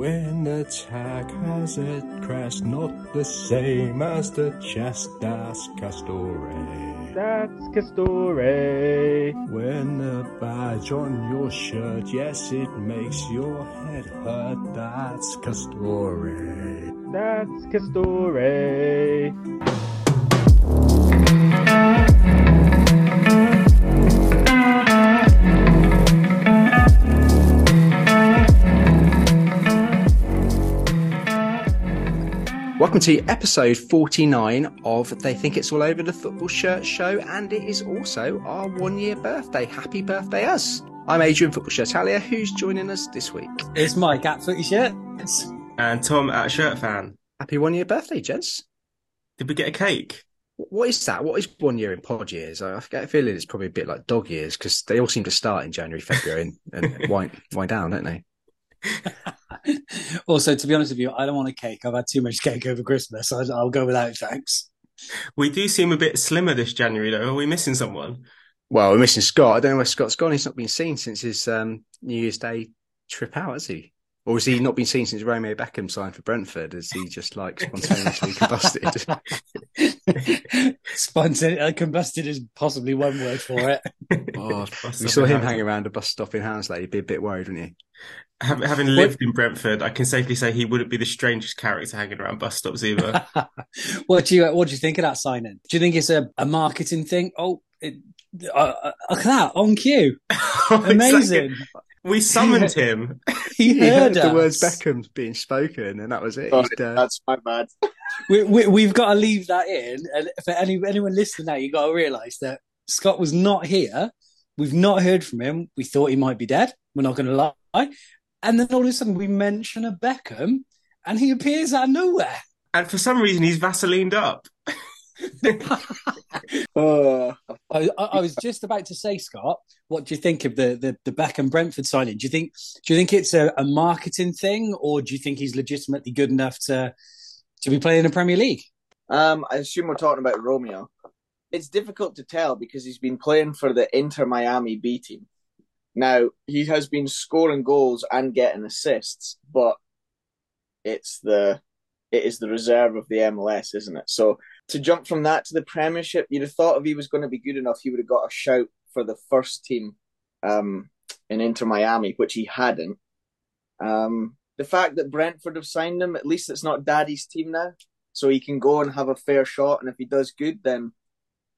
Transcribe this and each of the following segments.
When the attack has it crashed, not the same as the chest, that's Castore. That's Castore. When a badge on your shirt, yes, it makes your head hurt, that's Castore. That's Castore. Welcome to episode 49 of They Think It's All Over the Football Shirt Show, and it is also our one year birthday. Happy birthday, us! I'm Adrian Football Shirtalia, who's joining us this week. It's Mike at Footy Shirts. And Tom at Shirt Fan. Happy one year birthday, gents. Did we get a cake? What is that? What is one year in pod years? I get a feeling it's probably a bit like dog years because they all seem to start in January, February, and, and wind, wind down, don't they? also, to be honest with you, I don't want a cake. I've had too much cake over Christmas. I, I'll go without, thanks. We do seem a bit slimmer this January, though. Are we missing someone? Well, we're missing Scott. I don't know where Scott's gone. He's not been seen since his um, New Year's Day trip out, has he? Or has he not been seen since Romeo Beckham signed for Brentford? Has he just like spontaneously combusted? Spontaneously uh, combusted is possibly one word for it. oh, we saw him hanging around a bus stop in Hounslow. You'd be a bit worried, wouldn't you? Having lived in Brentford, I can safely say he wouldn't be the strangest character hanging around bus stops either. what do you What do you think of that signing? Do you think it's a, a marketing thing? Oh, it, uh, uh, look at that on cue, amazing. We summoned him. he heard, he heard the words Beckham being spoken, and that was it. Oh, that's my bad. we, we, we've got to leave that in, and for any anyone listening now, you've got to realise that Scott was not here. We've not heard from him. We thought he might be dead. We're not going to lie. And then all of a sudden we mention a Beckham and he appears out of nowhere. And for some reason he's Vaselined up. Uh, I, I, was just about to say, Scott, what do you think of the, the, the Beckham Brentford signing? Do you think do you think it's a, a, marketing thing, or do you think he's legitimately good enough to to be playing in the Premier League? Um, I assume we're talking about Romeo. It's difficult to tell because he's been playing for the Inter Miami B team. Now he has been scoring goals and getting assists, but it's the it is the reserve of the MLS, isn't it? So to jump from that to the Premiership, you'd have thought if he was going to be good enough, he would have got a shout for the first team um, in Inter Miami, which he hadn't. Um, the fact that Brentford have signed him, at least it's not Daddy's team now, so he can go and have a fair shot. And if he does good, then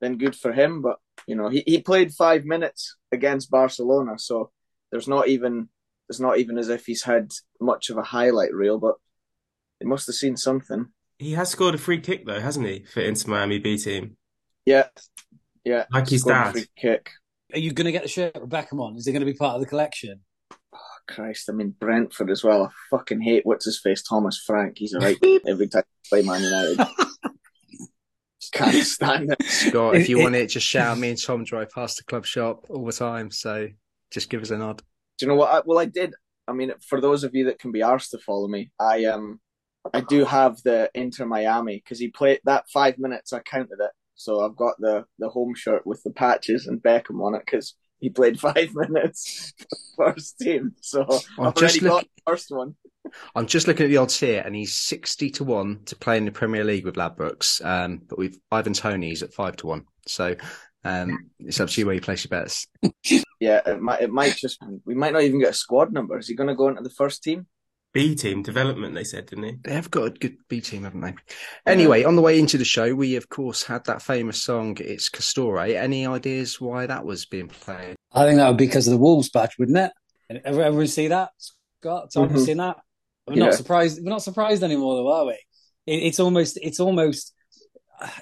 then good for him. But you know, he, he played five minutes against Barcelona, so there's not even it's not even as if he's had much of a highlight reel, but he must have seen something. He has scored a free kick though, hasn't he, for Inter Miami B team? Yeah, yeah, like his dad. Free kick. Are you going to get the shirt with Beckham on? Is it going to be part of the collection? Oh, Christ, I mean Brentford as well. I fucking hate what's his face, Thomas Frank. He's a right every time I play Man United. Can't stand it. Scott, if you want it, just shout. Me and Tom drive past the club shop all the time, so just give us a nod. Do you know what? I, well, I did. I mean, for those of you that can be arsed to follow me, I um, I do have the Inter Miami because he played that five minutes. I counted it, so I've got the the home shirt with the patches and Beckham on it because he played five minutes first team. So I'm I've already look, got the first one. I'm just looking at the odds here, and he's sixty to one to play in the Premier League with Ladbrokes. Um, but with Ivan Toney's at five to one. So um, it's up to you where you place your bets. yeah, it might. It might just. We might not even get a squad number. Is he going to go into the first team? B team development, they said, didn't they? They have got a good B team, haven't they? Anyway, on the way into the show, we of course had that famous song, It's Castore. Any ideas why that was being played? I think that would be because of the Wolves badge, wouldn't it? Everyone see that? Scott, Tom, mm-hmm. seen that? We're yeah. not surprised. We're not surprised anymore, though, are we? It, it's almost. It's almost.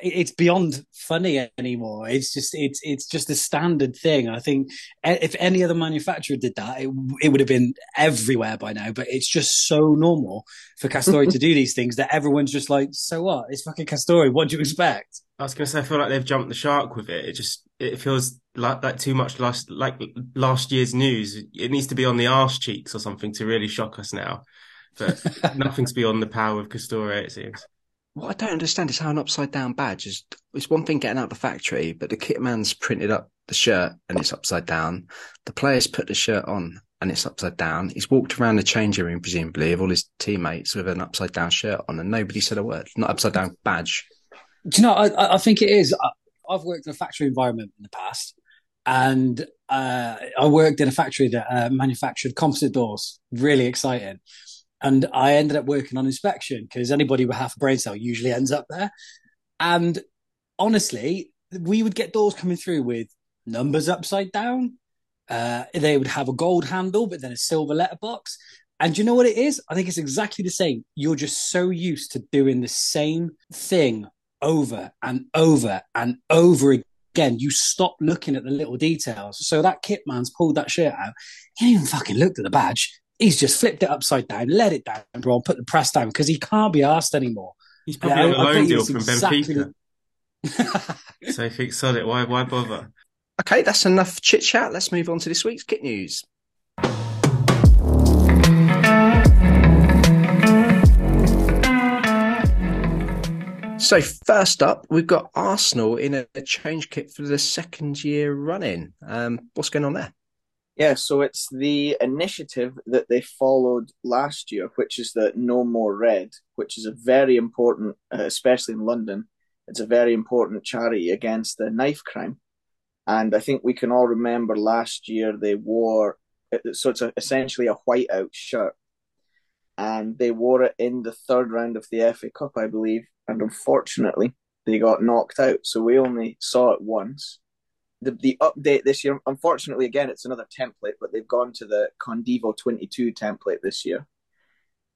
It's beyond funny anymore. It's just. It's. It's just a standard thing. I think if any other manufacturer did that, it, it would have been everywhere by now. But it's just so normal for Castore to do these things that everyone's just like, so what? It's fucking Castore. What do you expect? I was going to say, I feel like they've jumped the shark with it. It just it feels like like too much last like last year's news. It needs to be on the arse cheeks or something to really shock us now. But nothing's beyond the power of Castore, it seems. What I don't understand is how an upside down badge is. It's one thing getting out of the factory, but the kit man's printed up the shirt and it's upside down. The players put the shirt on and it's upside down. He's walked around the changing room, presumably, of all his teammates with an upside down shirt on, and nobody said a word. Not upside down badge. Do you know? I, I think it is. I've worked in a factory environment in the past, and uh, I worked in a factory that uh, manufactured composite doors. Really exciting. And I ended up working on inspection because anybody with half a brain cell usually ends up there. And honestly, we would get doors coming through with numbers upside down. Uh, they would have a gold handle, but then a silver letterbox. And you know what it is? I think it's exactly the same. You're just so used to doing the same thing over and over and over again. You stop looking at the little details. So that kit man's pulled that shirt out. He didn't even fucking looked at the badge. He's just flipped it upside down, let it down, bro, and put the press down because he can't be asked anymore. He's probably on a loan deal from exactly Benfica. The... so he thinks, sod it, why, why bother? Okay, that's enough chit chat. Let's move on to this week's kit news. So first up, we've got Arsenal in a, change kit for the second year running. Um, what's going on there? Yeah, so it's the initiative that they followed last year, which is the No More Red, which is a very important, uh, especially in London, it's a very important charity against the knife crime. And I think we can all remember last year they wore, so it's a, essentially a whiteout shirt. And they wore it in the third round of the FA Cup, I believe. And unfortunately, they got knocked out. So we only saw it once. The, the update this year, unfortunately, again, it's another template, but they've gone to the Condivo 22 template this year.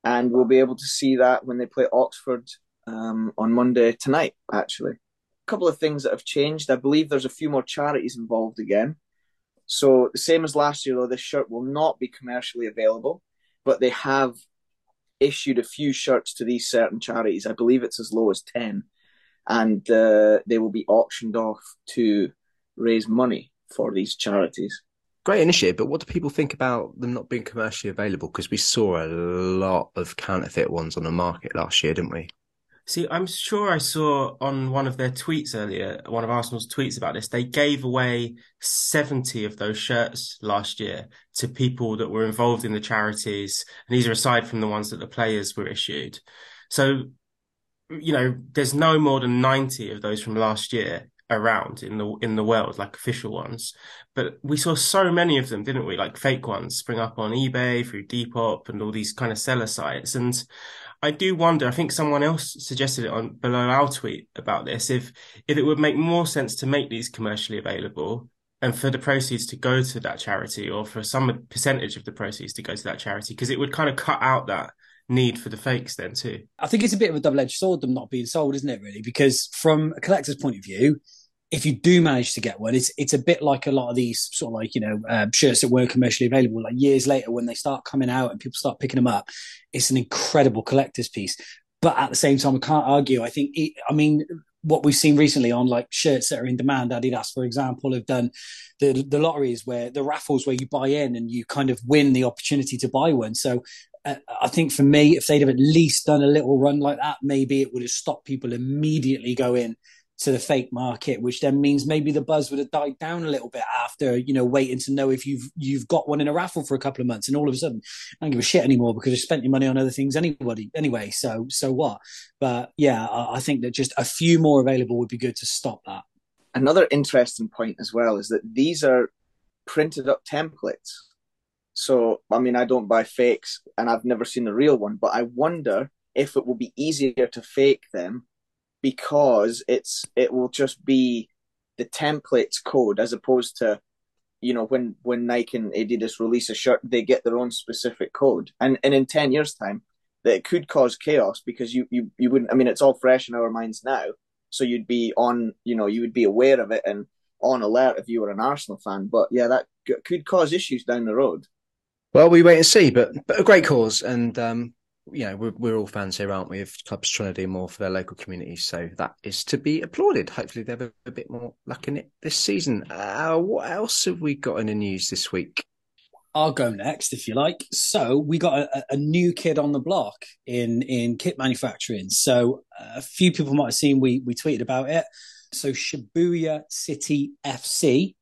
And we'll be able to see that when they play Oxford um, on Monday tonight, actually A couple of things that have changed. I believe there's a few more charities involved again. So the same as last year, though, this shirt will not be commercially available, but they have issued a few shirts to these certain charities. I believe it's as low as ten, and uh, they will be auctioned off to raise money for these charities. Great initiative, but what do people think about them not being commercially available? Because we saw a lot of counterfeit ones on the market last year, didn't we? See, I'm sure I saw on one of their tweets earlier, one of Arsenal's tweets about this, they gave away 70 of those shirts last year to people that were involved in the charities. And these are aside from the ones that the players were issued. So, you know, there's no more than 90 of those from last year around in the in the world like official ones but we saw so many of them didn't we like fake ones spring up on ebay through depop and all these kind of seller sites and I do wonder. I think someone else suggested it on below our tweet about this. If if it would make more sense to make these commercially available and for the proceeds to go to that charity, or for some percentage of the proceeds to go to that charity, because it would kind of cut out that need for the fakes then too. I think it's a bit of a double edged sword them not being sold, isn't it? Really, because from a collector's point of view, if you do manage to get one, it's it's a bit like a lot of these sort of like you know um, shirts that were commercially available. Like years later, when they start coming out and people start picking them up, it's an incredible collector's piece. But at the same time, I can't argue. I think it, I mean what we've seen recently on like shirts that are in demand. Adidas, for example, have done the the lotteries where the raffles where you buy in and you kind of win the opportunity to buy one. So uh, I think for me, if they'd have at least done a little run like that, maybe it would have stopped people immediately going to the fake market, which then means maybe the buzz would have died down a little bit after, you know, waiting to know if you've you've got one in a raffle for a couple of months and all of a sudden I don't give a shit anymore because you spent your money on other things anybody anyway. So so what? But yeah, I, I think that just a few more available would be good to stop that. Another interesting point as well is that these are printed up templates. So I mean I don't buy fakes and I've never seen the real one, but I wonder if it will be easier to fake them because it's it will just be the templates code as opposed to you know when when Nike and Adidas release a shirt they get their own specific code. And and in 10 years time that it could cause chaos because you you you wouldn't I mean it's all fresh in our minds now. So you'd be on you know you would be aware of it and on alert if you were an Arsenal fan. But yeah that could cause issues down the road. Well we wait and see but but a great cause. And um you know, we're, we're all fans here, aren't we, of clubs trying to do more for their local communities. So that is to be applauded. Hopefully, they have a, a bit more luck in it this season. Uh, what else have we got in the news this week? I'll go next if you like. So we got a, a new kid on the block in in kit manufacturing. So a few people might have seen we we tweeted about it. So Shibuya City FC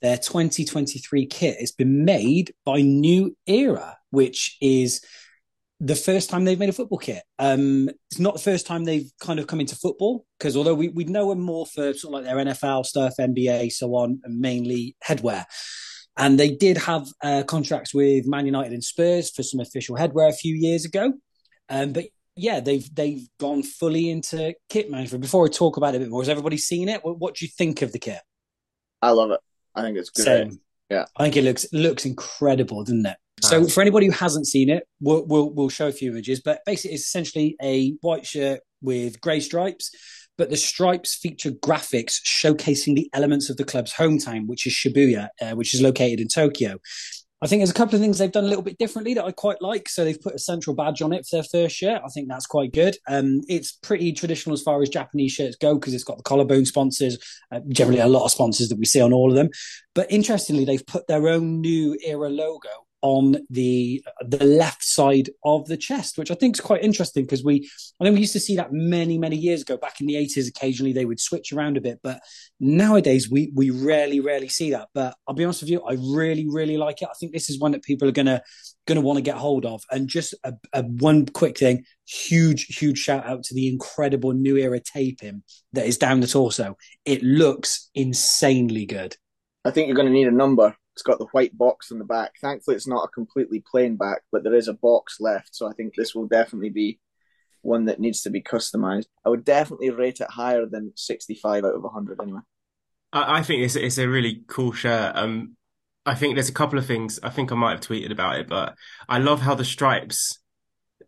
their 2023 kit has been made by New Era, which is the first time they've made a football kit. Um, it's not the first time they've kind of come into football because although we, we know them more for sort of like their NFL stuff, NBA, so on, and mainly headwear. And they did have uh, contracts with Man United and Spurs for some official headwear a few years ago. Um, but yeah, they've they've gone fully into kit management. Before I talk about it a bit more, has everybody seen it? What, what do you think of the kit? I love it. I think it's good. Same. Yeah, I think it looks looks incredible, doesn't it? So for anybody who hasn't seen it, we'll, we'll, we'll show a few images. But basically, it's essentially a white shirt with grey stripes, but the stripes feature graphics showcasing the elements of the club's hometown, which is Shibuya, uh, which is located in Tokyo. I think there's a couple of things they've done a little bit differently that I quite like. So they've put a central badge on it for their first shirt. I think that's quite good. Um, it's pretty traditional as far as Japanese shirts go because it's got the collarbone sponsors, uh, generally a lot of sponsors that we see on all of them. But interestingly, they've put their own new era logo on the the left side of the chest, which I think is quite interesting because we I think we used to see that many many years ago. Back in the eighties, occasionally they would switch around a bit, but nowadays we we rarely rarely see that. But I'll be honest with you, I really really like it. I think this is one that people are gonna gonna want to get hold of. And just a, a one quick thing, huge huge shout out to the incredible new era taping that is down the torso. It looks insanely good. I think you're going to need a number it's got the white box in the back. Thankfully, it's not a completely plain back, but there is a box left. So I think this will definitely be one that needs to be customized. I would definitely rate it higher than 65 out of 100 anyway. I, I think it's it's a really cool shirt. Um, I think there's a couple of things. I think I might have tweeted about it, but I love how the stripes.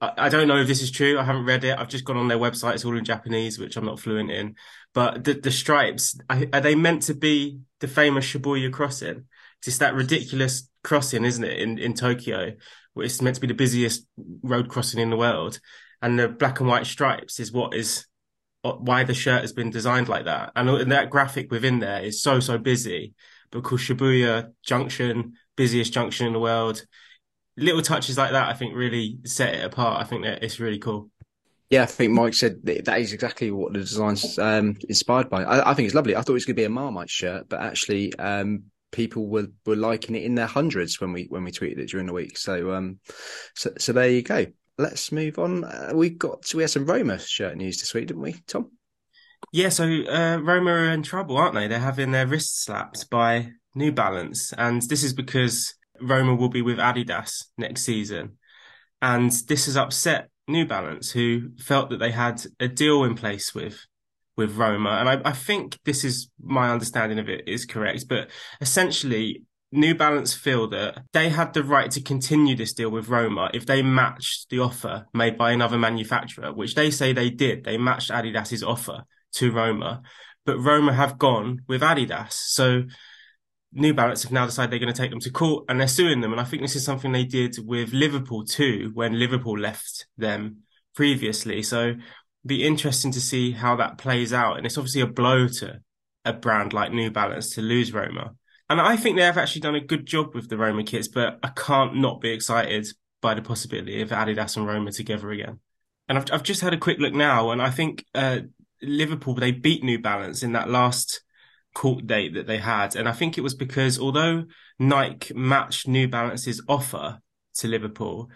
I, I don't know if this is true. I haven't read it. I've just gone on their website. It's all in Japanese, which I'm not fluent in. But the, the stripes are they meant to be the famous Shibuya crossing? It's that ridiculous crossing, isn't it, in, in Tokyo, where it's meant to be the busiest road crossing in the world. And the black and white stripes is what is why the shirt has been designed like that. And, that graphic within there is so, so busy because Shibuya Junction, busiest junction in the world. Little touches like that, I think, really set it apart. I think that it's really cool. Yeah, I think Mike said that is exactly what the design's um, inspired by. I, I, think it's lovely. I thought it was going to be a Marmite shirt, but actually, um, people were, were liking it in their hundreds when we when we tweeted it during the week. So um, so so there you go. Let's move on. Uh, we got we had some Roma shirt news this week, didn't we, Tom? Yeah, so uh, Roma are in trouble, aren't they? They're having their wrists slapped by New Balance, and this is because Roma will be with Adidas next season, and this has upset New Balance, who felt that they had a deal in place with with Roma. And I, I think this is my understanding of it is correct. But essentially, New Balance feel that they had the right to continue this deal with Roma if they matched the offer made by another manufacturer, which they say they did. They matched Adidas's offer to Roma, but Roma have gone with Adidas. So New Balance have now decided they're going to take them to court and they're suing them. And I think this is something they did with Liverpool too, when Liverpool left them previously. So be interesting to see how that plays out. And it's obviously a blow to a brand like New Balance to lose Roma. And I think they have actually done a good job with the Roma kits, but I can't not be excited by the possibility of Adidas and Roma together again. And I've, I've just had a quick look now, and I think uh, Liverpool, they beat New Balance in that last court date that they had. And I think it was because although Nike matched New Balance's offer to Liverpool,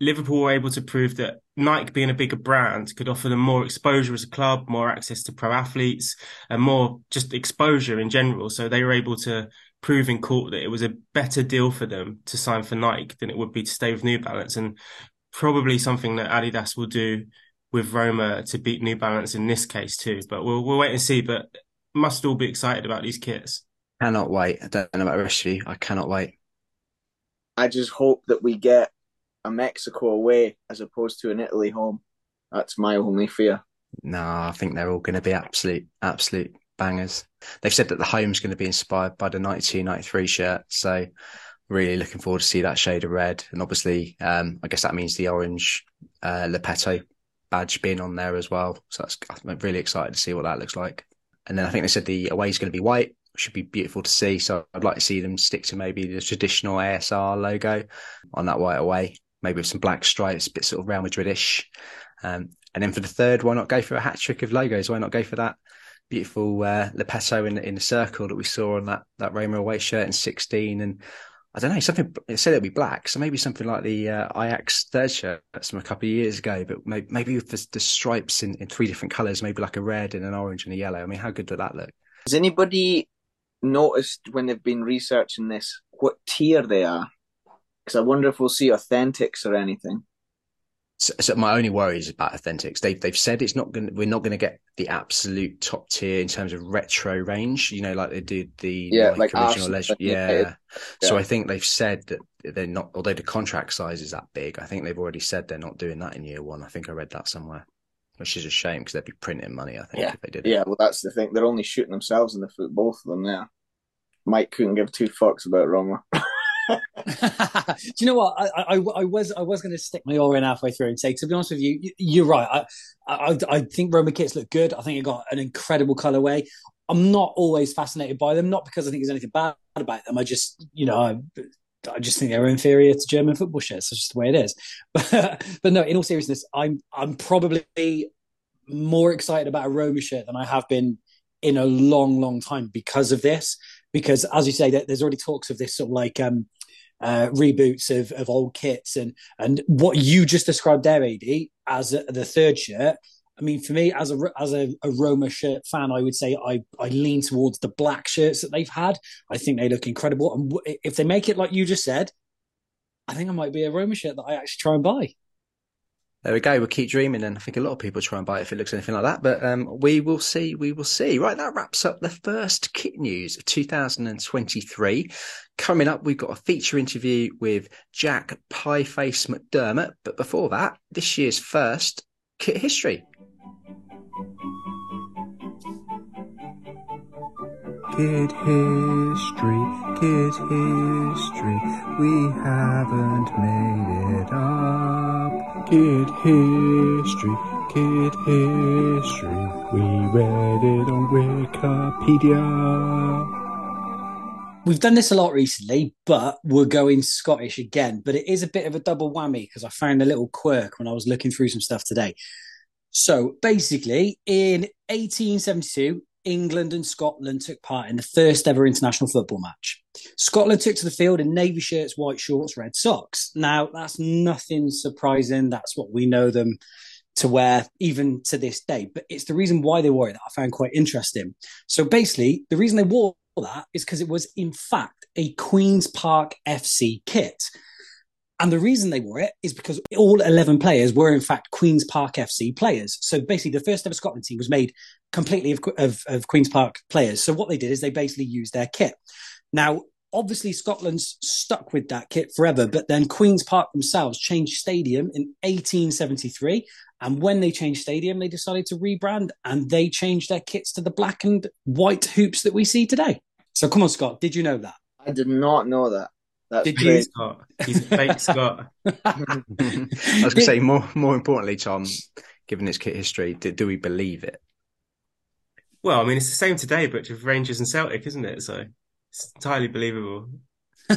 Liverpool were able to prove that Nike, being a bigger brand, could offer them more exposure as a club, more access to pro athletes, and more just exposure in general. So they were able to prove in court that it was a better deal for them to sign for Nike than it would be to stay with New Balance, and probably something that Adidas will do with Roma to beat New Balance in this case too. But we'll we'll wait and see. But must all be excited about these kits. Cannot wait. I don't know about the rest of you. I cannot wait. I just hope that we get a Mexico away as opposed to an Italy home. That's my only fear. No, I think they're all going to be absolute, absolute bangers. They've said that the home's going to be inspired by the 92, 93 shirt. So really looking forward to see that shade of red. And obviously, um, I guess that means the orange uh, Lupetto badge being on there as well. So that's, I'm really excited to see what that looks like. And then I think they said the away is going to be white, should be beautiful to see. So I'd like to see them stick to maybe the traditional ASR logo on that white away maybe with some black stripes, a bit sort of Real Madrid-ish. Um, and then for the third, why not go for a hat trick of logos? Why not go for that beautiful uh, Lupetto in in the circle that we saw on that that Roma away shirt in sixteen, and I don't know something. It said it'd be black, so maybe something like the uh, Ajax third shirt from a couple of years ago, but maybe, maybe with the, the stripes in, in three different colours, maybe like a red and an orange and a yellow. I mean, how good would that look? Has anybody noticed when they've been researching this what tier they are? I wonder if we'll see authentics or anything. So, so, my only worry is about authentics. They've they've said it's not going. We're not going to get the absolute top tier in terms of retro range. You know, like they did the yeah, like, like original legend. Yeah. yeah. So I think they've said that they're not. Although the contract size is that big, I think they've already said they're not doing that in year one. I think I read that somewhere, which is a shame because they'd be printing money. I think yeah. if they did. Yeah, well, that's the thing. They're only shooting themselves in the foot, both of them. Yeah. Mike couldn't give two fucks about Roma. Do you know what? I, I, I was I was going to stick my oar in halfway through and say, to be honest with you, you're right. I, I, I think Roma kits look good. I think it got an incredible colorway. I'm not always fascinated by them, not because I think there's anything bad about them. I just, you know, I, I just think they're inferior to German football shirts. That's just the way it is. But, but no, in all seriousness, I'm I'm probably more excited about a Roma shirt than I have been in a long, long time because of this. Because as you say, there's already talks of this sort of like um, uh, reboots of, of old kits and and what you just described there, Ad, as a, the third shirt. I mean, for me, as a as a, a, Roma shirt fan, I would say I I lean towards the black shirts that they've had. I think they look incredible, and w- if they make it like you just said, I think I might be a Roma shirt that I actually try and buy. There we go. We'll keep dreaming, and I think a lot of people try and buy it if it looks anything like that. But um, we will see. We will see. Right, that wraps up the first kit news of 2023. Coming up, we've got a feature interview with Jack Pieface McDermott. But before that, this year's first kit history. Kid history, kid history, we haven't made it up. Kid history, kid history, we read it on Wikipedia. We've done this a lot recently, but we're going Scottish again. But it is a bit of a double whammy because I found a little quirk when I was looking through some stuff today. So basically, in 1872, England and Scotland took part in the first ever international football match. Scotland took to the field in navy shirts, white shorts, red socks. Now, that's nothing surprising. That's what we know them to wear even to this day. But it's the reason why they wore it that I found quite interesting. So basically, the reason they wore that is because it was, in fact, a Queen's Park FC kit. And the reason they wore it is because all 11 players were, in fact, Queen's Park FC players. So basically, the first ever Scotland team was made completely of, of, of Queen's Park players. So what they did is they basically used their kit. Now, obviously, Scotland's stuck with that kit forever, but then Queen's Park themselves changed stadium in 1873. And when they changed stadium, they decided to rebrand and they changed their kits to the black and white hoops that we see today. So come on, Scott, did you know that? I did not know that. That's Did great. you, Scott? He's a fake Scott. I was going to say more. More importantly, Tom, given its kit history, do, do we believe it? Well, I mean, it's the same today, but with Rangers and Celtic, isn't it? So it's entirely believable. Do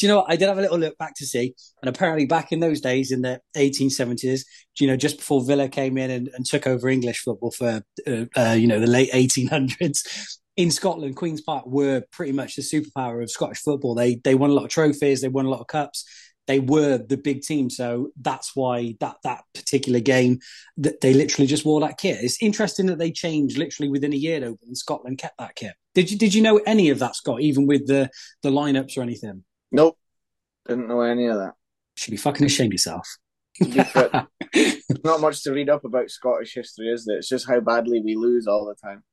you know what? I did have a little look back to see, and apparently back in those days, in the 1870s, you know, just before Villa came in and, and took over English football for, uh, uh, you know, the late 1800s, in Scotland, Queen's Park were pretty much the superpower of Scottish football. They they won a lot of trophies, they won a lot of cups. They were the big team, so that's why that that particular game that they literally just wore that kit. It's interesting that they changed literally within a year though, and Scotland kept that kit. Did you did you know any of that, Scott? Even with the the lineups or anything? Nope, didn't know any of that. Should be fucking ashamed yourself. Not much to read up about Scottish history, is there? It's just how badly we lose all the time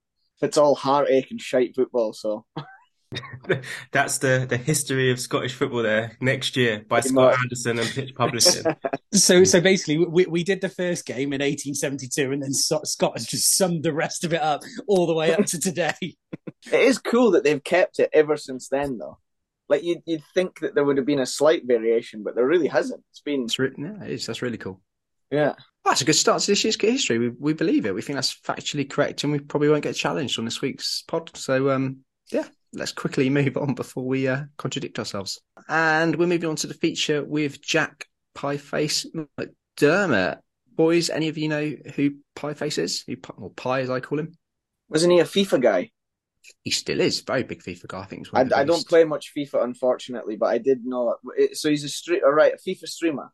it's all heartache and shite football. So that's the the history of Scottish football there next year by Pretty Scott much. Anderson and Pitch Publishing. so so basically, we we did the first game in 1872, and then Scott has just summed the rest of it up all the way up to today. it is cool that they've kept it ever since then, though. Like you'd you'd think that there would have been a slight variation, but there really hasn't. It's been. It's re- yeah, it is. That's really cool. Yeah. that's a good start to this year's history. We, we believe it. We think that's factually correct, and we probably won't get challenged on this week's pod. So, um, yeah, let's quickly move on before we uh, contradict ourselves. And we're moving on to the feature with Jack Pieface McDermott. Boys, any of you know who Pieface is? Who, or Pie, as I call him? Wasn't he a FIFA guy? He still is very big FIFA guy. I think. I, I don't play much FIFA, unfortunately, but I did know. It. So he's a street, all right, a FIFA streamer.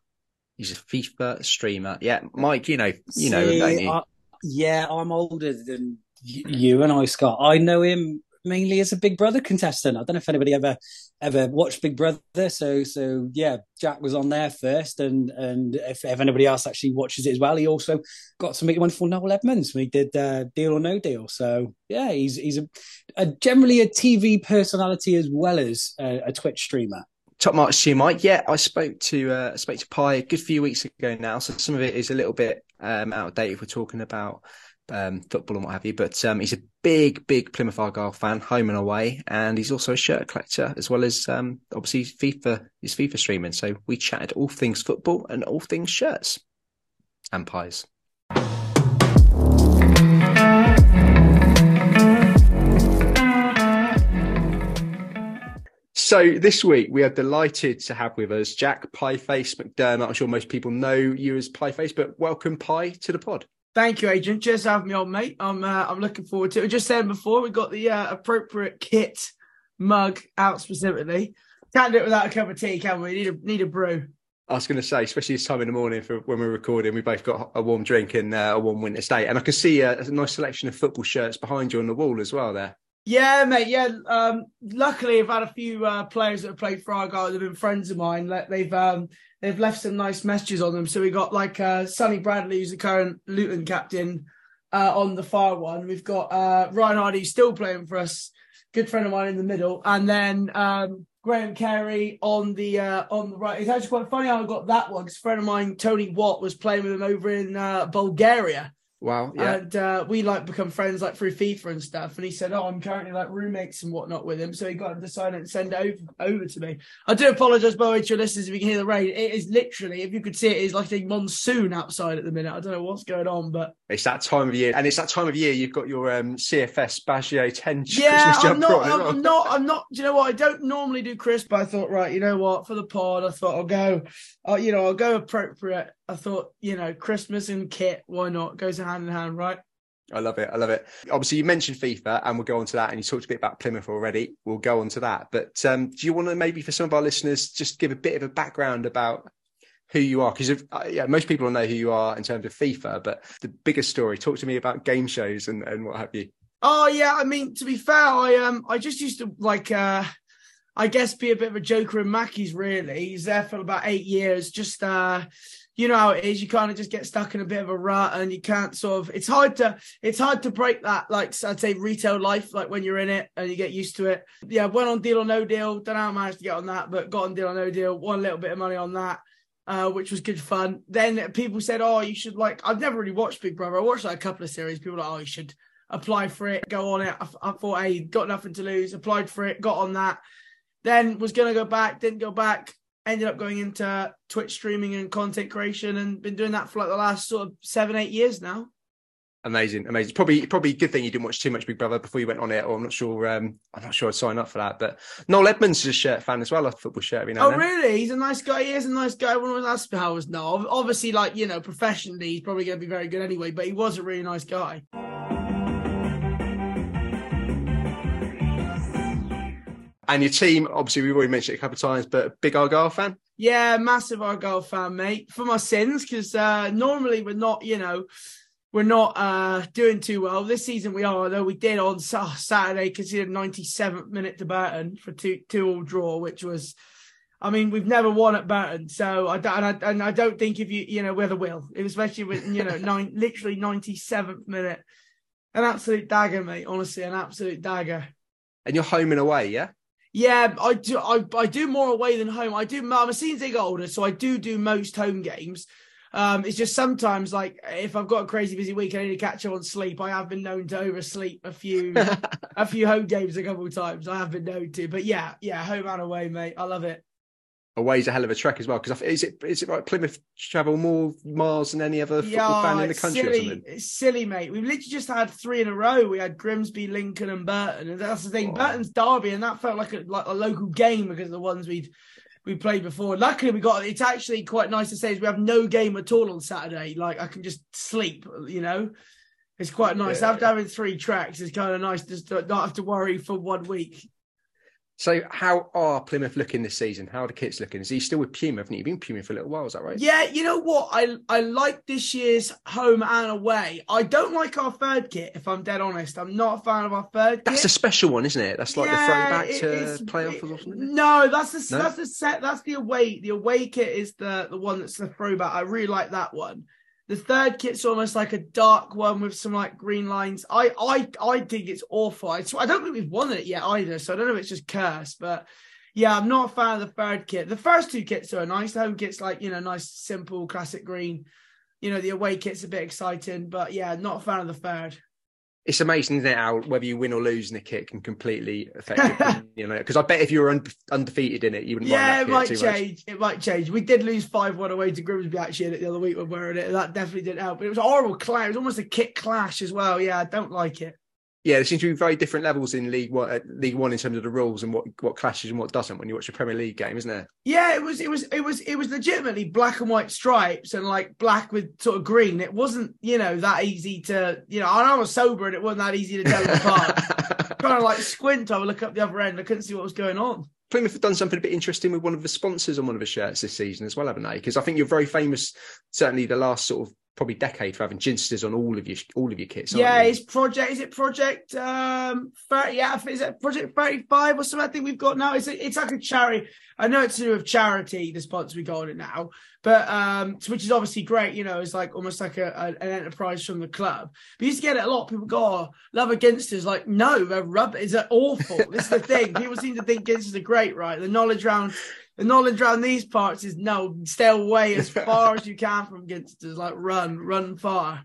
He's a FIFA streamer. Yeah, Mike. You know, you See, know, don't you? I- yeah, I'm older than y- you and I, Scott. I know him mainly as a Big Brother contestant. I don't know if anybody ever ever watched Big Brother. So so yeah, Jack was on there first, and and if, if anybody else actually watches it as well, he also got to meet a wonderful Noel Edmonds when he did uh, Deal or No Deal. So yeah, he's he's a, a generally a TV personality as well as a, a Twitch streamer. Top marks to you, Mike. Yeah, I spoke to uh, I spoke to Pie a good few weeks ago now, so some of it is a little bit um, out of date if we're talking about um, football and what have you. But um, he's a big, big Plymouth Argyle fan, home and away, and he's also a shirt collector as well as um, obviously FIFA. His FIFA streaming. So we chatted all things football and all things shirts and pies. So this week we are delighted to have with us Jack Pieface McDermott. I'm sure most people know you as Pieface, but welcome Pie to the pod. Thank you, Agent. Cheers for having me on, mate. I'm uh, I'm looking forward to it. We just said before we got the uh, appropriate kit mug out specifically. Can't do it without a cup of tea, can we? Need a need a brew. I was going to say, especially this time in the morning for when we're recording, we both got a warm drink and uh, a warm winter's day, and I can see a, a nice selection of football shirts behind you on the wall as well. There, Yeah, mate. Yeah. Um, luckily, I've had a few uh, players that have played for Argyle. They've been friends of mine. Like, They've um, they've left some nice messages on them. So we got like uh, Sonny Bradley, who's the current Luton captain, uh, on the far one. We've got uh, Ryan Hardie, still playing for us, good friend of mine in the middle, and then um, Graham Carey on the uh, on the right. It's actually quite funny how I got that one because friend of mine, Tony Watt, was playing with him over in uh, Bulgaria. Wow, yeah, And uh, we like become friends like through FIFA and stuff. And he said, "Oh, I'm currently like roommates and whatnot with him." So he got him to sign it and send it over over to me. I do apologise, by the way, to your listeners if you can hear the rain. It is literally, if you could see it, it's like a monsoon outside at the minute. I don't know what's going on, but it's that time of year, and it's that time of year you've got your um, CFS Baggio ten yeah, Christmas I'm not. I'm. I'm not. I'm not. Do you know what? I don't normally do crisp. But I thought, right, you know what? For the pod, I thought I'll go. Uh, you know, I'll go appropriate. I thought, you know, Christmas and kit. Why not? Goes hand in hand, right? I love it. I love it. Obviously, you mentioned FIFA, and we'll go on to that. And you talked a bit about Plymouth already. We'll go on to that. But um, do you want to maybe, for some of our listeners, just give a bit of a background about who you are? Because uh, yeah, most people know who you are in terms of FIFA, but the bigger story. Talk to me about game shows and, and what have you. Oh yeah, I mean to be fair, I um I just used to like uh I guess be a bit of a joker in Mackey's really. He's there for about eight years, just uh you know how it is, you kind of just get stuck in a bit of a rut and you can't sort of it's hard to it's hard to break that like I'd say retail life, like when you're in it and you get used to it. Yeah, went on deal or no deal. Don't know how I managed to get on that, but got on deal or no deal, won a little bit of money on that. Uh, which was good fun. Then people said, "Oh, you should like." I've never really watched Big Brother. I watched like a couple of series. People like, "Oh, you should apply for it, go on it. I, I thought, hey, got nothing to lose, applied for it, got on that. Then was to go back, didn't go back, ended up going into Twitch streaming and content creation and been doing that for like the last sort of seven, eight years now. Amazing, amazing. Probably, probably good thing you didn't watch too much Big Brother before you went on it, or I'm not sure. Um, I'm not sure I'd sign up for that. But Noel Edmonds is a shirt fan as well, a football shirt. Every now Oh, really? He's a nice guy. He is a nice guy. Was asked how was no. Obviously, like, you know, professionally, he's probably going to be very good anyway, but he was a really nice guy. And your team, obviously, we've already mentioned it a couple of times, but big Argyle fan. Yeah, massive Argyle fan, mate. For my sins, because uh, normally we're not, you know, we're not uh, doing too well. This season we are, though we did on Sa- Saturday conceded 97th minute to Burton for two two all draw, which was, I mean, we've never won at Burton, so I don't, and I, and I don't think if you, you know, whether will, especially with you know, nine, literally 97th minute, an absolute dagger, mate. Honestly, an absolute dagger. And you're home and away, yeah? Yeah, I do. I, I do more away than home. I do. I'm a season get older, so I do do most home games. Um, it's just sometimes like if I've got a crazy busy week, I need to catch up on sleep. I have been known to oversleep a few a few home games a couple of times. I have been known to, but yeah, yeah, home and away, mate. I love it. Away's a hell of a trek as well. Because is it is it like Plymouth travel more miles than any other football Yeah, fan in the country or silly. something? It's silly, mate. We've literally just had three in a row. We had Grimsby, Lincoln, and Burton, and that's the thing. Wow. Burton's derby, and that felt like a like a local game because of the ones we'd we played before. Luckily, we got. It's actually quite nice to say is we have no game at all on Saturday. Like I can just sleep, you know. It's quite nice. Yeah. After having three tracks, it's kind of nice just to not have to worry for one week. So, how are Plymouth looking this season? How are the kits looking? Is he still with Puma? Haven't you been Puma for a little while? Is that right? Yeah, you know what? I I like this year's home and away. I don't like our third kit, if I'm dead honest. I'm not a fan of our third That's kit. a special one, isn't it? That's like Yeah, the throwback to playoff or something. No, that's the No? that's the set. That's the away. The away kit is the the one that's the throwback. I really like that one. The third kit's almost like a dark one with some like green lines. I I I think it's awful. I, I don't think we've won it yet either, so I don't know if it's just cursed, but yeah, I'm not a fan of the third kit. The first two kits are nice. The home kit's like you know nice, simple, classic green. You know the away kit's a bit exciting, but yeah, not a fan of the third. It's amazing, isn't it, how whether you win or lose in a kit can completely affect your. You know, because I bet if you were un- undefeated in it, you wouldn't Yeah, it might too much. change. It might change. We did lose five one away to Grimsby actually in it the other week when wearing it. That definitely didn't help. But it was a horrible clash. It was almost a kick clash as well. Yeah, I don't like it. Yeah, there seems to be very different levels in League One, uh, League One in terms of the rules and what, what clashes and what doesn't when you watch a Premier League game, isn't there? Yeah, it was. It was. It was. It was legitimately black and white stripes and like black with sort of green. It wasn't, you know, that easy to, you know. And I was sober and it wasn't that easy to tell them apart. Trying to like squint, I would look up the other end. I couldn't see what was going on. Plymouth have done something a bit interesting with one of the sponsors on one of the shirts this season as well, haven't they? Because I think you're very famous, certainly the last sort of probably decade, for having ginsters on all of your all of your kits. Yeah, it's project. Is it project um thirty? Yeah, is it project thirty five or something? I think we've got now. It's a, it's like a charity. I know it's to do with charity. The sponsor we got on it now, but um, which is obviously great. You know, it's like almost like a, a- an enterprise from the club. But you used to get it a lot. People go, oh, "Love against us." Like, no, they're rubbish. It's awful. this is the thing. People seem to think Ginsters are great, right? The knowledge around the knowledge around these parts is no, stay away as far as you can from Ginsters. Like, run, run far.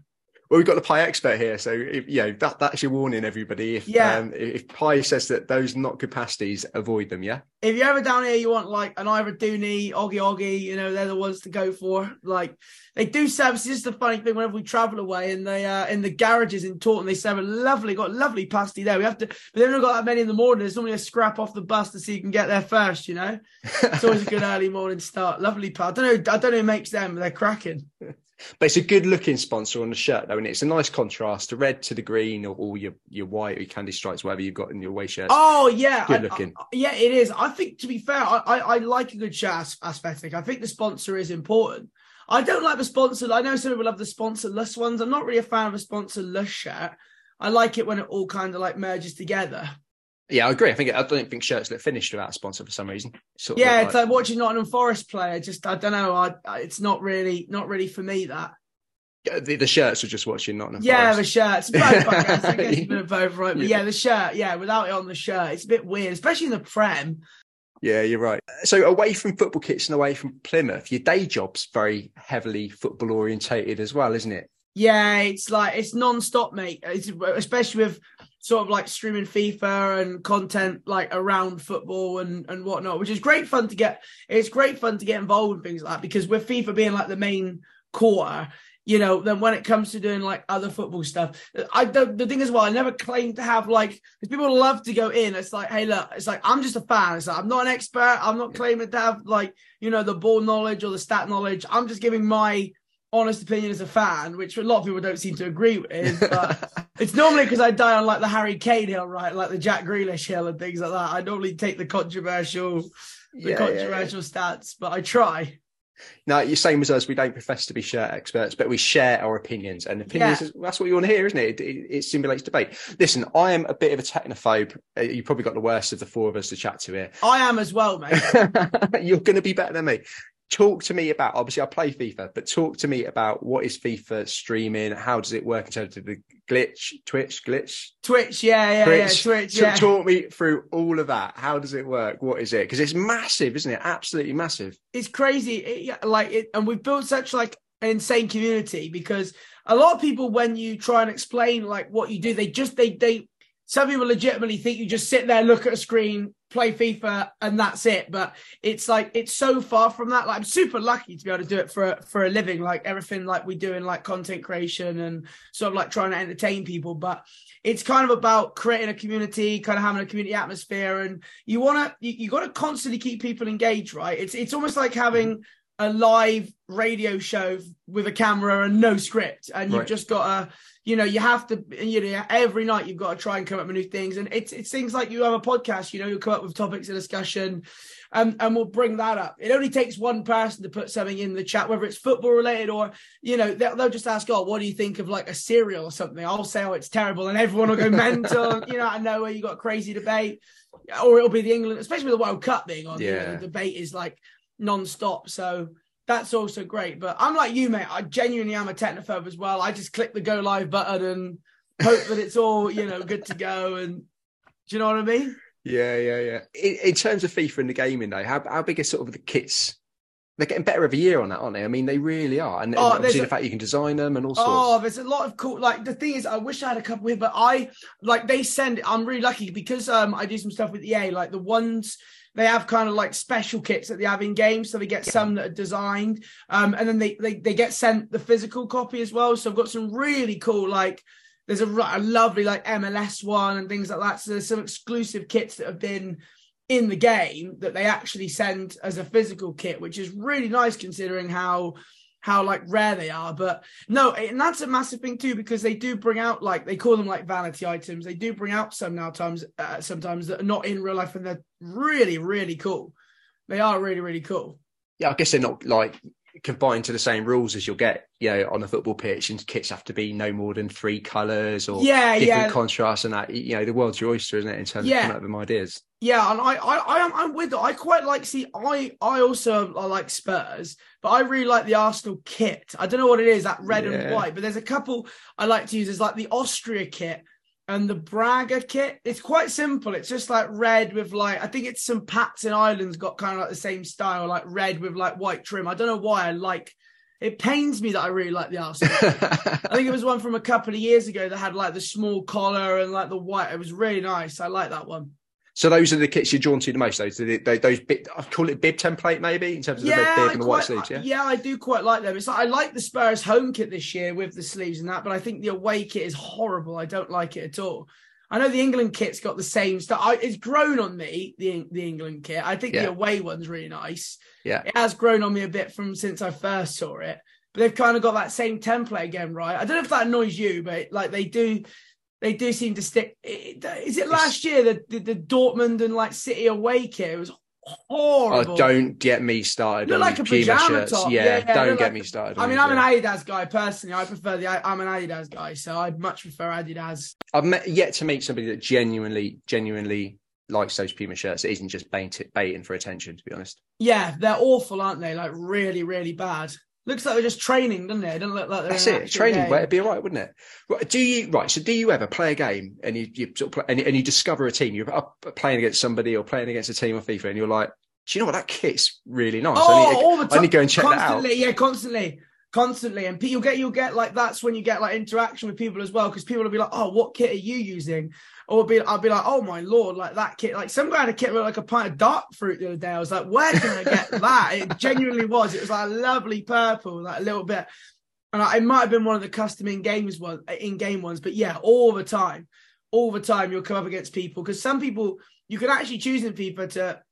Well, we've got the pie expert here, so if, you know that that's your warning, everybody. If Yeah. um, if pie says that those not good pasties, avoid them. Yeah. if you're ever down here, you want like an Ivor Dewdney, Oggy Oggy, you know, they're the ones to go for. Like they do service. This is the funny thing whenever we travel away in the uh, in the garages in Taunton, they serve a lovely, got a lovely pasty there. We have to, but they've not got that many in the morning. There's normally a scrap off the bus to see you can get there first. You know, it's always a good early morning start. Lovely pal. I don't know. I don't know who makes them, but they're cracking. But it's a good looking sponsor on the shirt, though, and it's a nice contrast, the red to the green, or, or your your white or your candy stripes, whatever you've got in your away shirt. Oh yeah, Good I- looking. I- yeah, it is. I think to be fair, I, I, I like a good shirt aesthetic. I think the sponsor is important. I don't like the sponsor. I know some people love the sponsorless ones. I'm not really a fan of a sponsorless shirt. I like it when it all kind of like merges together. Yeah, I agree. I think I don't think shirts look finished without a sponsor for some reason. Sort of Yeah, it's like watching Nottingham Forest play. I just I don't know. I, I it's not really not really for me that. Yeah, the, the shirts are just watching Nottingham Yeah, the shirts. Both, I guess. I guess it's a bit of both, right? But yeah, the shirt. Yeah, without it on the shirt, it's a bit weird, especially in the Prem. Yeah, you're right. So away from football kits and away from Plymouth, your day job's very heavily football orientated as well, isn't it? Yeah, it's like it's non-stop, mate. It's, especially with sort of like streaming FIFA and content like around football and and whatnot, which is great fun to get. It's great fun to get involved in things like that because with FIFA being like the main core, you know, then when it comes to doing like other football stuff, I don't. The thing is, well, I never claim to have like because people love to go in. It's like, hey, look, it's like I'm just a fan. It's like I'm not an expert. I'm not claiming to have like you know the ball knowledge or the stat knowledge. I'm just giving my honest opinion as a fan, which a lot of people don't seem to agree with. But it's normally because I die on like the Harry Kane hill, right? Like the Jack Grealish hill and things like that. I normally take the controversial, the Yeah, yeah, yeah. controversial stats, but I try. No, you're same as us. We don't profess to be shirt experts, but we share our opinions, and opinions. Yeah. Is, that's what you want to hear, isn't it? It, it? it stimulates debate. Listen, I am a bit of a technophobe. Uh, You probably got the worst of the four of us to chat to here. I am as well, mate. You're going to be better than me. Talk to me about. Obviously, I play FIFA, but talk to me about what is FIFA streaming? How does it work in terms of the glitch, Twitch glitch? Twitch, yeah, yeah, Twitch. yeah, Twitch, yeah. Talk me through all of that. How does it work? What is it? Because it's massive, isn't it? Absolutely massive. it's crazy it, like it and we've built such like an insane community because a lot of people when you try and explain like what you do they just they they some people legitimately think you just sit there look at a screen play fifa and that's it. But it's like it's so far from that. Like i'm super lucky to be able to do it for for a living like everything like we do in like content creation and sort of like trying to entertain people. But it's kind of about creating a community kind of having a community atmosphere. And you want to you, you got to constantly keep people engaged right? It's it's almost like having a live radio show with a camera and no script, and you've just got to, you know, you have to, you know, every night you've got to try and come up with new things, and it's it's things like you have a podcast, you know, you come up with topics of discussion, and and we'll bring that up. It only takes one person to put something in the chat, whether it's football related or, you know, they'll, they'll just ask, "Oh, what do you think of like a cereal or something?" I'll say, "Oh, it's terrible," and everyone will go mental. you know, I know where you got crazy debate, or it'll be the England, especially with the World Cup being on. you know, Yeah. the debate is like non-stop. So that's also great. But I'm like you, mate. I genuinely am a technophobe as well. I just click the go live button and hope that it's all you know good to go. And do you know what I mean? Yeah, yeah, yeah. In, in terms of FIFA and the gaming, though, how how big are sort of the kits? They're getting better every year on that, aren't they? I mean, they really are. And Oh, obviously there's the fact you can design them and all sorts. Oh, there's a lot of cool. Like the thing is, I wish I had a couple here, but I like they send. I'm really lucky because um I do some stuff with EA. Like the ones they have kind of like special kits that they have in games, so they get some that are designed, um, and then they they they get sent the physical copy as well. So I've got some really cool like. There's a, a lovely like MLS one and things like that. So there's some exclusive kits that have been in the game that they actually send as a physical kit, which is really nice considering how how like rare they are. But no, and that's a massive thing too because they do bring out like they call them like vanity items. They do bring out some now times uh, sometimes that are not in real life and they're really really cool. They are really really cool. Yeah, I guess they're not like confined to the same rules as you'll get, you know, on a football pitch. And kits have to be no more than three colours or Yeah, different yeah. contrasts and that. You know, the world's your oyster, isn't it? In terms Yeah. of coming up with ideas. Yeah, and I, I, I am, I'm with it. I quite like. See, I, I also I like Spurs, but I really like the Arsenal kit. I don't know what it is, that red and white. But there's a couple I like to use. Is like the Austria kit and the Braga kit. It's quite simple. It's just like red with like I think it's some Pats in Ireland's got kind of like the same style, like red with like white trim. I don't know why I like. It pains me that I really like the Arsenal. I think it was one from a couple of years ago that had like the small collar and like the white. It was really nice. I like that one. So those are the kits you're drawn to the most. Those, those, those bit, I call it bib template, maybe in terms of the red bib I and the white sleeves. Yeah. I do quite like them. It's like I like the Spurs home kit this year with the sleeves and that, but I think the away kit is horrible. I don't like it at all. I know the England kit's got the same stuff. I, it's grown on me the the England kit. I think Yeah. the away one's really nice. Yeah. it has grown on me a bit from since I first saw it. But they've kind of got that same template again, right? I don't know if that annoys you, but like they do. They do seem to stick. Is it last year the, the the Dortmund and like City away kit? It was oh, horrible. Oh, don't get me started Look on like a Puma pajama shirts. top. Yeah, Yeah, yeah, don't get like me started. I mean, I'm an Adidas guy personally. I prefer the. I'm an Adidas guy, so I'd much prefer Adidas. I've met, yet to meet somebody that genuinely, genuinely likes those Puma shirts. It isn't just bait, baiting for attention, to be honest. Yeah, they're awful, aren't they? Like really, really bad. Looks like they're just training, doesn't it? It doesn't look like they're That's it. Training, game. well, it'd be all right, wouldn't it? Right, do you right? So, do you ever play a game and you, you sort of play, and, and you discover a team? You're up playing against somebody or playing against a team on FIFA, and you're like, do you know what that kit's really nice? Oh, I need, oh, all the time. I need to go and check that out. constantly, yeah, constantly, constantly, and you'll get you'll get like that's when you get like interaction with people as well because people will be like, oh, what kit are you using? Or be I'll be like, oh my lord, like that kit. Like some guy had a kit with like a pint of dark fruit the other day. I was like, where can I get that? It genuinely was. It was like a lovely purple, like a little bit. And I, it might have been one of the custom in games one in game ones, but yeah, all the time, all the time you'll come up against people because some people you can actually choose in FIFA to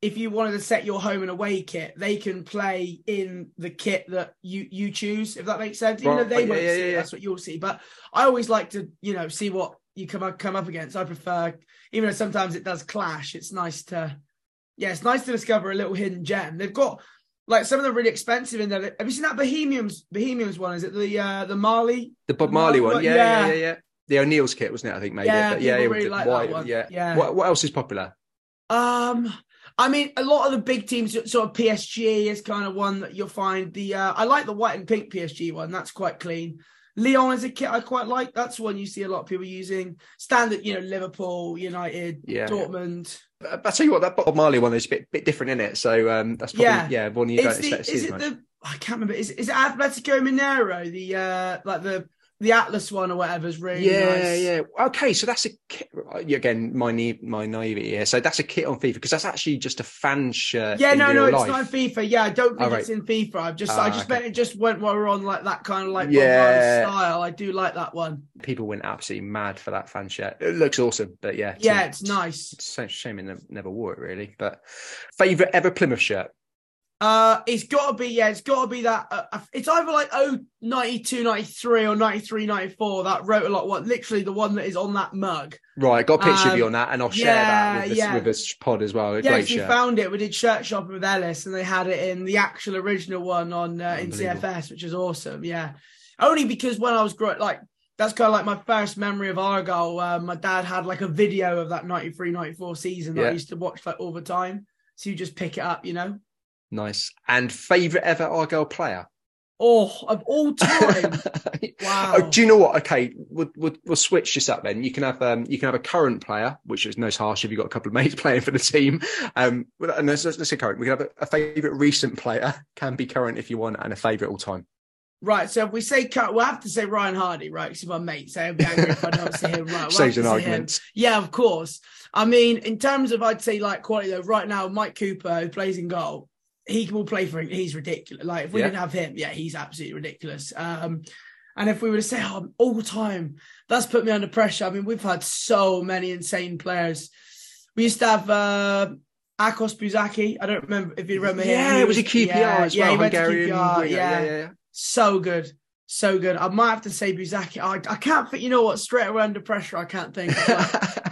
if you wanted to set your home and away kit, they can play in the kit that you you choose, if that makes sense. Even though they yeah, won't yeah, see yeah. that's what you'll see. But I always like to, you know, see what you come up come up against. I prefer, even though sometimes it does clash, it's nice to yeah, it's nice to discover a little hidden gem. They've got like some of them really expensive in there. Have you seen that Bohemians Bohemians one? Is it the uh the Marley? The Bob Marley Marley one, yeah, yeah, yeah. yeah, yeah. The O'Neill's kit, wasn't it? I think maybe. Yeah, but yeah, really like that one. Yeah. Yeah. What, what else is popular? Um, I mean, a lot of the big teams, sort of PSG is kind of one that you'll find. The uh, I like the white and pink PSG one. That's quite clean. Leon is a kit I quite like. That's one you see a lot of people using. Standard, you know, Liverpool, United, Yeah. Dortmund. But I tell you what, that Bob Marley one is a bit, bit different in it. So um, that's probably yeah, Yeah. one you It's don't the, expect to is see as it much. the I can't remember. Is is it Atletico Mineiro? The uh, like the the Atlas one or whatever is really yeah, nice. yeah. Okay, so that's a kit. Again, my na- my naivety here. So that's a kit on FIFA because that's actually just a fan shirt. Yeah, no, no, it's life. not in FIFA. Yeah, I don't think Oh, right. it's in FIFA. I've just, I Ah, just okay. meant it just went while we're on like that kind of like Yeah. style. I do like that one. People went absolutely mad for that fan shirt. It looks awesome, but yeah, Yeah, it's, it's nice. it's a shame never, never wore it really. But favorite ever Plymouth shirt. Uh, it's got to be, yeah, it's got to be that. Uh, uh, it's either like oh, 92, 93 or 93, 94 that wrote a lot. What literally the one that is on that mug. Right, got a picture Um, of you on that, and I'll share yeah, that with, this, yeah. with this pod as well. Yeah, you found it. We did shirt shopping with Ellis, and they had it in the actual original one on uh, in CFS, which is awesome. Yeah, only because when I was growing, like that's kind of like my first memory of Argyle. Uh, my dad had like a video of that 93, 94 season that Yeah. I used to watch like all the time. So you just pick it up, you know. Nice. And favourite ever Argyle player? Oh, of all time. Wow. Oh, do you know what? Okay, we'll, we'll, we'll switch this up then. You can have um, you can have a current player, which is no harsh if you've got a couple of mates playing for the team. Um, and let's, let's say current. We can have a, a favourite recent player, can be current if you want, and a favourite all time. Right, so if we say cut, we'll have to say Ryan Hardie, right? Because he's my mate, so he'll be angry if I don't say him. Right, we'll Saves an say him. Yeah, of course. I mean, in terms of I'd say like quality though, right now Mike Cooper who plays in goal, he will play for. him. He's ridiculous. Like if we Yeah. didn't have him, yeah, he's absolutely ridiculous. Um, and if we were to say oh, all time, that's put me under pressure. I mean, we've had so many insane players. We used to have uh, Akos Buzsáky. I don't remember if you remember him. Yeah, it was a QPR yeah, as yeah, well. he went to Hungarian. QPR, yeah. yeah, yeah. So good. So good. I might have to say Buzaki. I, I can't think, you know what, straight away under pressure, I can't think.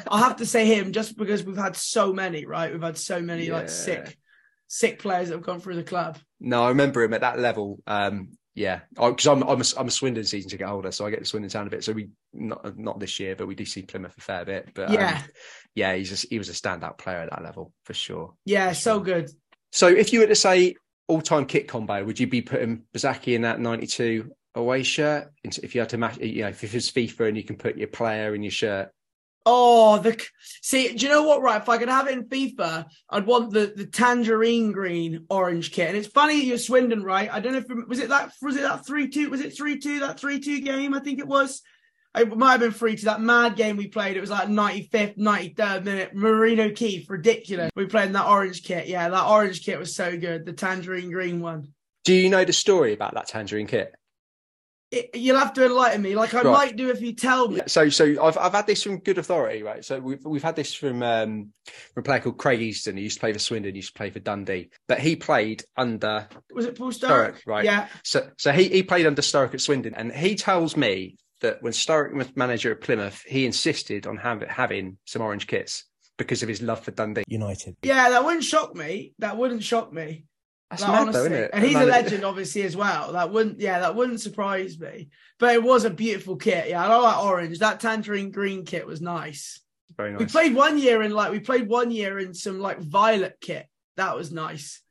I'll have to say him just because we've had so many, right? We've had so many Yeah. like sick, sick players that have gone through the club. No, I remember him at that level. Um, yeah, because I'm I'm a, I'm a Swindon season ticket holder, so I get to Swindon Town a bit. So we not not this year, but we do see Plymouth a fair bit. But um, Yeah. yeah, he's just, he was a standout player at that level for sure. Yeah, For so sure. good. So if you were to say all time kit combo, would you be putting Buzsáky in that '92 away shirt? If you had to match, you know, if it was FIFA and you can put your player in your shirt. Oh, the see, do you know what? Right, if I could have it in FIFA, I'd want the the tangerine green orange kit. And it's funny you're Swindon, right? I don't know if was it that was it that three two was it three two that three two game? I think it was. It might have been three two. That mad game we played. It was like ninety fifth, ninety third minute. Marino Keith, ridiculous. We played in that orange kit. Yeah, that orange kit was so good. The tangerine green one. Do you know the story about that tangerine kit? It, you'll have to enlighten me. Like I Right. might do if you tell me. So, so I've I've had this from good authority, right? So we've we've had this from um, from a player called Craig Easton. He used to play for Swindon. He used to play for Dundee, but he played under Was it Paul Sturrock, Sturrock? right. Yeah. So, so he, he played under Sturrock at Swindon, and he tells me that when Sturrock was manager at Plymouth, he insisted on have, having some orange kits because of his love for Dundee. United. Yeah, that wouldn't shock me. That wouldn't shock me. That's Like, mad, honestly. though, isn't it? And he's a legend, obviously, as well. That wouldn't, yeah, that wouldn't surprise me. But it was a beautiful kit. Yeah, I like that orange. That tangerine green kit was nice. Very nice. We played one year in like we played one year in some like violet kit. That was nice.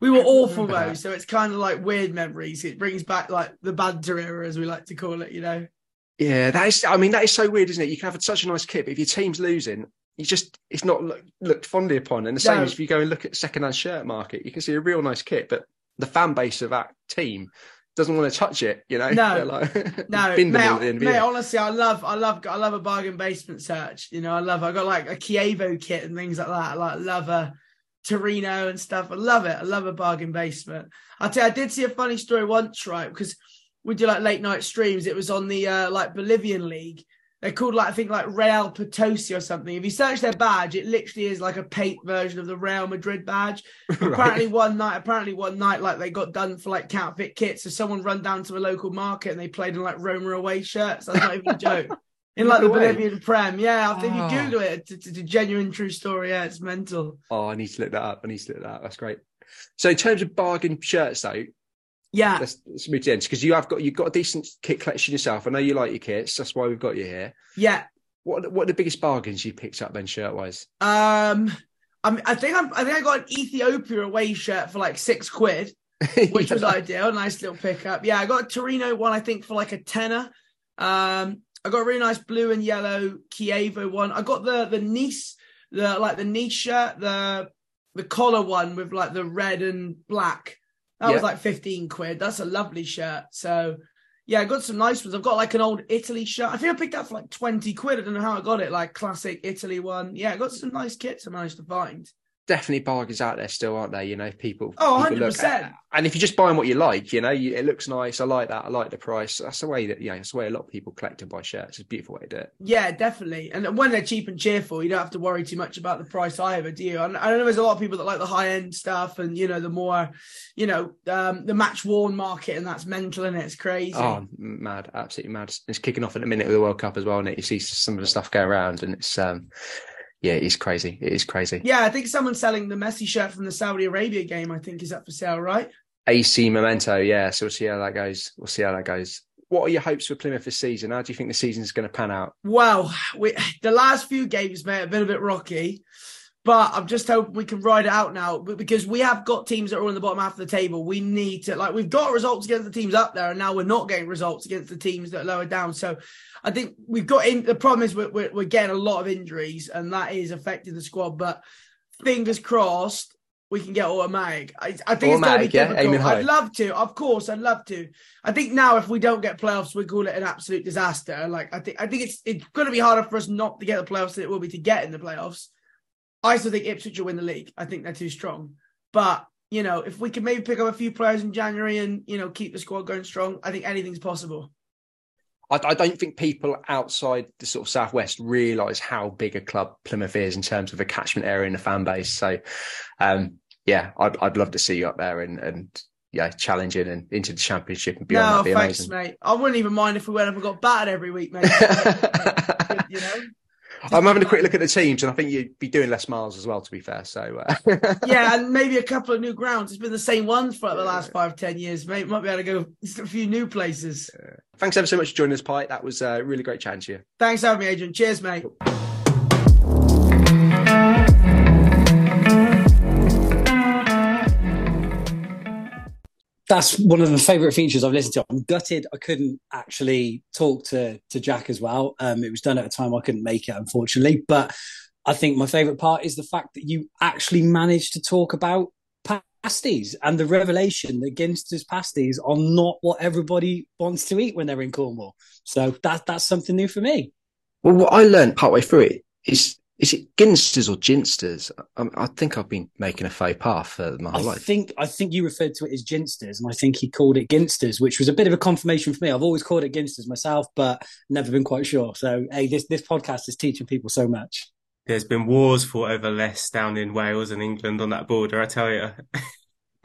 We were awful though, so it's kind of like weird memories. It brings back like the banter era, as we like to call it. You know. Yeah, that is. I mean, that is so weird, isn't it? You can have such a nice kit, but if your team's losing, you just it's not look, looked fondly upon. And the same No. as if you go and look at the second-hand shirt market, you can see a real nice kit, but the fan base of that team doesn't want to touch it. You know, No. Like, No, mate, at the end mate, honestly, I love, I love, I love a bargain basement search. You know, I love. I got like a Chievo kit and things like that. I like love a Torino and stuff. I love it. I love a bargain basement. I tell you, I did see a funny story once, right? Because we do like late night streams. It was on the uh, like Bolivian league. They're called like I think like Real Potosi or something. If you search their badge, it literally is like a paint version of the Real Madrid badge. apparently one night apparently one night like they got done for like counterfeit kits so someone run down to a local market and they played in like Roma away shirts that's not even a joke in like the way. Bolivian Prem yeah if Ah. you google it it's, it's a genuine true story yeah it's mental Oh, I need to look that up. I need to look that up. That's great. So in terms of bargain shirts, though, yeah let's, let's move to ends because you have got you've got a decent kit collection yourself. I know you like your kits. That's why we've got you here. yeah What what are the biggest bargains you picked up then, shirt wise? um I mean, I think I'm, I think I got an Ethiopia away shirt for like six quid, which was ideal. Nice little pickup. Yeah, I got a Torino one, I think, for like a tenner. Um, I got a really nice blue and yellow Chievo one. I got the the Nice, the like the Nice shirt, the the collar one with like the red and black. That was like 15 quid. That's a lovely shirt. So yeah, I got some nice ones. I've got like an old Italy shirt. I think I picked that for like 20 quid. I don't know how I got it. Like classic Italy one. Yeah, I got some nice kits I managed to find. Definitely bargains out there still, aren't there? You know, people. Oh, people 100 look at- percent. And if you're just buying what you like, you know, you, it looks nice. I like that. I like the price. That's the way that, yeah, that's the way a lot of people collect and buy shirts. It's a beautiful way to do it. Yeah, definitely. And when they're cheap and cheerful, you don't have to worry too much about the price either, do you? And I know there's a lot of people that like the high end stuff and you know the more, you know, um, the match worn market, and that's mental and it's crazy. Oh, mad, absolutely mad. It's kicking off in a minute with the World Cup as well, and you see some of the stuff go around, and it's um, yeah, it is crazy. It is crazy. Yeah, I think someone's selling the Messi shirt from the Saudi Arabia game. I think is up for sale, right? AC Memento, yeah. So we'll see how that goes. We'll see how that goes. What are your hopes for Plymouth this season? How do you think the season's going to pan out? Well, we, the last few games may have been a bit rocky, but I'm just hoping we can ride it out now because we have got teams that are on the bottom half of the table. We need to, like, we've got results against the teams up there, and now we're not getting results against the teams that are lower down. So I think we've got in. The problem is we're, we're, we're getting a lot of injuries, and that is affecting the squad. But fingers crossed, we can get automatic. I, I think Automatic, it's going to be Aiming difficult. high. I'd love to, of course, I'd love to. I think now if we don't get playoffs, we call it an absolute disaster. Like I think, I think it's it's going to be harder for us not to get the playoffs than it will be to get in the playoffs. I still think Ipswich will win the league. I think they're too strong, but you know, if we can maybe pick up a few players in January and you know keep the squad going strong, I think anything's possible. I, I don't think people outside the sort of southwest realise how big a club Plymouth is in terms of a catchment area and the fan base. So, um, yeah, I'd I'd love to see you up there and and yeah, challenging and into the championship and beyond. no, be thanks, amazing. mate. I wouldn't even mind if we went up and got battered every week, mate. you know. I'm having a quick look at the teams, and I think you'd be doing less miles as well. To be fair, so uh... yeah, and maybe a couple of new grounds. It's been the same ones for like the last five, ten years, mate. Might be able to go a few new places. Thanks ever so much for joining us, Pie. That was a really great chatting to you. Thanks for having me, Adrian. Cheers, mate. That's one of the favorite features I've listened to. I'm gutted I couldn't actually talk to to Jack as well. Um, it was done at a time I couldn't make it, unfortunately. But I think my favorite part is the fact that you actually managed to talk about pasties and the revelation that Ginster's pasties are not what everybody wants to eat when they're in Cornwall. So that that's something new for me. Well, what I learned partway through it is is it Ginsters or Ginsters? I, I think I've been making a faux pas for my I whole life. think I think you referred to it as Ginsters, and I think he called it Ginsters, which was a bit of a confirmation for me. I've always called it Ginsters myself, but never been quite sure. So, hey, this this podcast is teaching people so much. There's been wars fought over less down in Wales and England on that border, I tell you.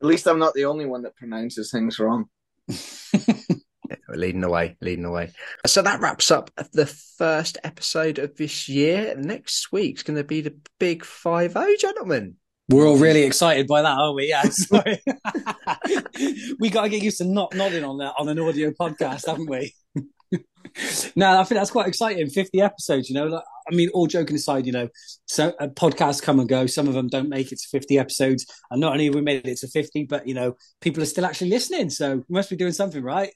At least I'm not the only one that pronounces things wrong. leading the way, leading the way. So that wraps up the first episode of this year. Next week's going to be the big five zero, gentlemen. We're all really excited by that, aren't we? Yeah, sorry. we got to get used to not nodding on that on an audio podcast, haven't we? no, I think that's quite exciting. 50 episodes, you know. Like, I mean, all joking aside, you know, so uh, podcasts come and go. Some of them don't make it to 50 episodes. And not only have we made it to 50, but, you know, people are still actually listening. So we must be doing something right.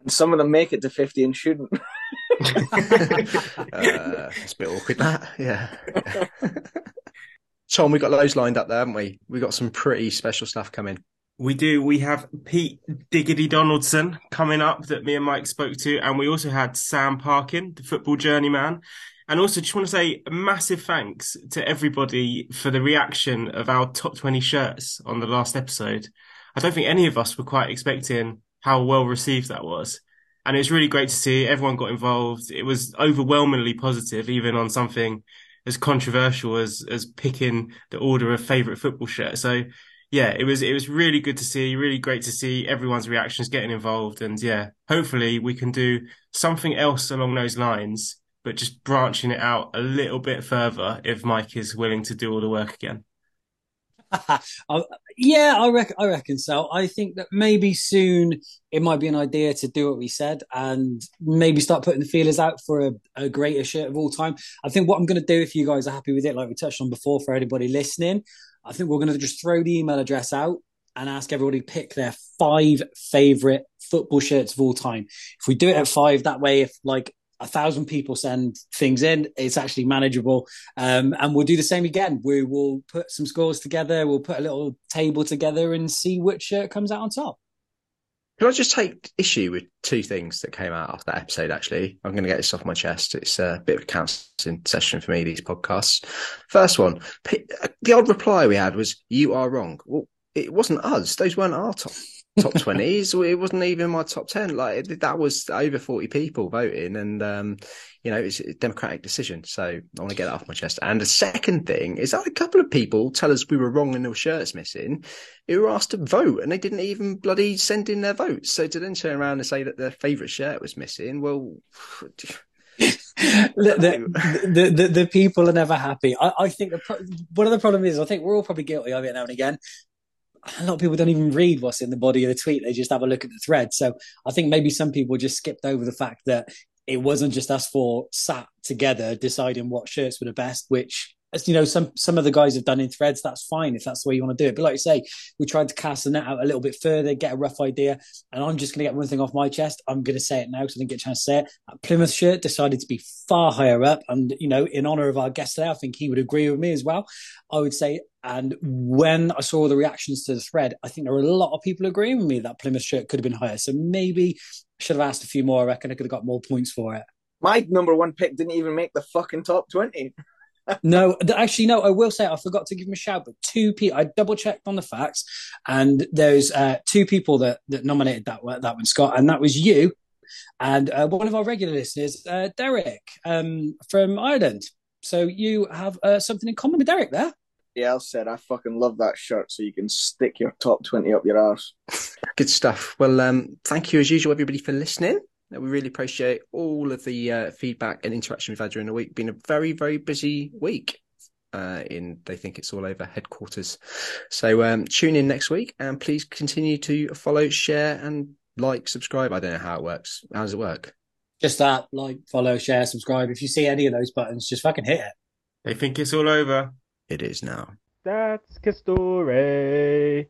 And some of them make it to 50 and shouldn't. uh, it's a bit awkward, that. Yeah. Tom, we got those lined up there, haven't we? We got some pretty special stuff coming. We do. We have Pete Diggity Donaldson coming up that me and Mike spoke to, and we also had Sam Parkin, the football journeyman. And also, just want to say a massive thanks to everybody for the reaction of our top 20 shirts on the last episode. I don't think any of us were quite expecting how well received that was. And it's really great to see everyone got involved. It was overwhelmingly positive, even on something as controversial as, as picking the order of favorite football shirt. So yeah, it was, it was really good to see, really great to see everyone's reactions getting involved. And yeah, hopefully we can do something else along those lines, but just branching it out a little bit further if Mike is willing to do all the work again. Yeah, I reckon. I reckon so. I think that maybe soon it might be an idea to do what we said and maybe start putting the feelers out for a, a greater shirt of all time. I think what I'm going to do, if you guys are happy with it, like we touched on before, for anybody listening, I think we're going to just throw the email address out and ask everybody pick their five favorite football shirts of all time. If we do it at five, that way, if like a thousand people send things in, it's actually manageable. Um, and we'll do the same again. We will put some scores together. We'll put a little table together and see which shirt comes out on top. Can I just take issue with two things that came out after that episode? Actually, I'm going to get this off my chest. It's a bit of a counselling session for me. These podcasts. First one, the odd reply we had was, "You are wrong." Well, it wasn't us. Those weren't our top top twenties. it wasn't even my top ten. Like that was over forty people voting, and um, you know it's a democratic decision. So I want to get that off my chest. And the second thing is that a couple of people tell us we were wrong and there were shirts missing, who were asked to vote, and they didn't even bloody send in their votes. So to then turn around and say that their favourite shirt was missing, well. the, the, the, the, people are never happy. I, I think the, one of the problem is I think we're all probably guilty of it now and again a lot of people don't even read what's in the body of the tweet. They just have a look at the thread. So I think maybe some people just skipped over the fact that it wasn't just us four sat together deciding what shirts were the best, which as you know, some some of the guys have done in threads. That's fine if that's the way you want to do it. But like you say, we tried to cast the net out a little bit further, get a rough idea. And I'm just going to get one thing off my chest. I'm going to say it now because I didn't get a chance to say it. That Plymouth shirt decided to be far higher up, and you know, in honor of our guest today, I think he would agree with me as well. I would say. And when I saw the reactions to the thread, I think there were a lot of people agreeing with me that Plymouth shirt could have been higher. So maybe I should have asked a few more. I reckon I could have got more points for it. My number one pick didn't even make the fucking top twenty no, actually, no. I will say I forgot to give him a shout, but two people. I double checked on the facts, and there's uh, two people that that nominated that that one, Scott, and that was you, and uh, one of our regular listeners, uh, Derek um, from Ireland. So you have uh, something in common with Derek there. Yeah, I said I fucking love that shirt, so you can stick your top twenty up your arse. Good stuff. Well, um, thank you as usual, everybody, for listening. We really appreciate all of the uh, feedback and interaction we've had during the week. Been a very, very busy week uh, in They Think It's All Over headquarters. So um, tune in next week and please continue to follow, share, and like, subscribe. I don't know how it works. How does it work? Just that, like, follow, share, subscribe. If you see any of those buttons, just fucking hit it. They think it's all over. It is now. That's Castore.